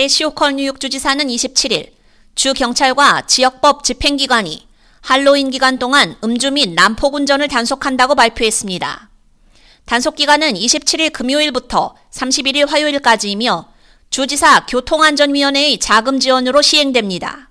캐시오컬 뉴욕 주지사는 27일 주 경찰과 지역법 집행기관이 할로윈 기간 동안 음주 및 난폭 운전을 단속한다고 발표했습니다. 단속 기간은 27일 금요일부터 31일 화요일까지이며 주지사 교통안전위원회의 자금 지원으로 시행됩니다.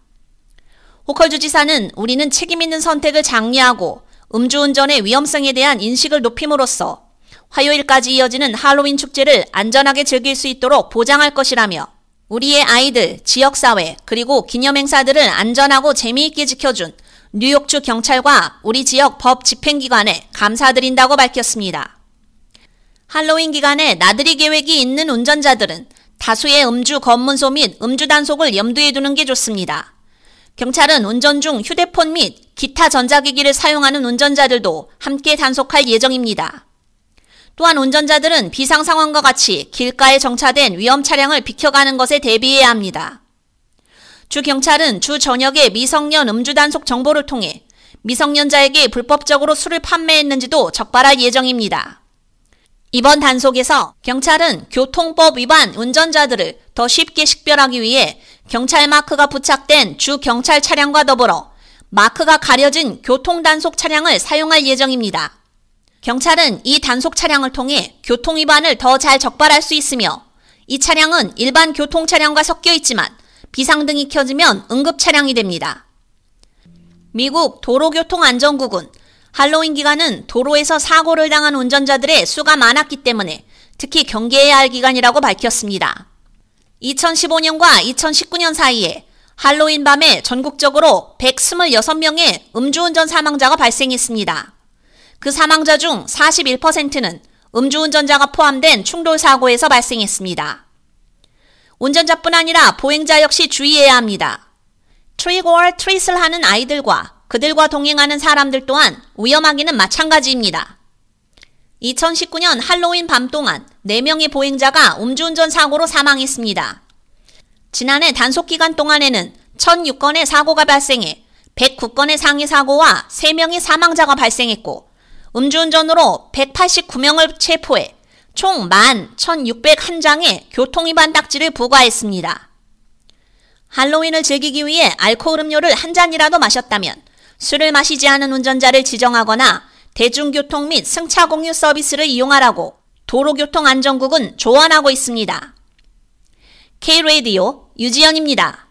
호컬 주지사는 우리는 책임 있는 선택을 장려하고 음주운전의 위험성에 대한 인식을 높임으로써 화요일까지 이어지는 할로윈 축제를 안전하게 즐길 수 있도록 보장할 것이라며 우리의 아이들, 지역사회, 그리고 기념행사들을 안전하고 재미있게 지켜준 뉴욕주 경찰과 우리 지역 법 집행기관에 감사드린다고 밝혔습니다. 할로윈 기간에 나들이 계획이 있는 운전자들은 다수의 음주 검문소 및 음주 단속을 염두에 두는 게 좋습니다. 경찰은 운전 중 휴대폰 및 기타 전자기기를 사용하는 운전자들도 함께 단속할 예정입니다. 또한 운전자들은 비상 상황과 같이 길가에 정차된 위험 차량을 비켜가는 것에 대비해야 합니다. 주 경찰은 주 저녁에 미성년 음주 단속 정보를 통해 미성년자에게 불법적으로 술을 판매했는지도 적발할 예정입니다. 이번 단속에서 경찰은 교통법 위반 운전자들을 더 쉽게 식별하기 위해 경찰 마크가 부착된 주 경찰 차량과 더불어 마크가 가려진 교통 단속 차량을 사용할 예정입니다. 경찰은 이 단속 차량을 통해 교통 위반을 더 잘 적발할 수 있으며 이 차량은 일반 교통 차량과 섞여 있지만 비상등이 켜지면 응급 차량이 됩니다. 미국 도로교통안전국은 할로윈 기간은 도로에서 사고를 당한 운전자들의 수가 많았기 때문에 특히 경계해야 할 기간이라고 밝혔습니다. 2015년과 2019년 사이에 할로윈 밤에 전국적으로 126명의 음주운전 사망자가 발생했습니다. 그 사망자 중 41%는 음주운전자가 포함된 충돌사고에서 발생했습니다. 운전자뿐 아니라 보행자 역시 주의해야 합니다. 트리고와 트릿을 하는 아이들과 그들과 동행하는 사람들 또한 위험하기는 마찬가지입니다. 2019년 할로윈 밤 동안 4명의 보행자가 음주운전 사고로 사망했습니다. 지난해 단속 기간 동안에는 1006건의 사고가 발생해 109건의 상해 사고와 3명의 사망자가 발생했고 음주운전으로 189명을 체포해 총 11,601장의 교통위반 딱지를 부과했습니다. 할로윈을 즐기기 위해 알코올 음료를 한 잔이라도 마셨다면 술을 마시지 않은 운전자를 지정하거나 대중교통 및 승차 공유 서비스를 이용하라고 도로교통안전국은 조언하고 있습니다. K-Radio 유지연입니다.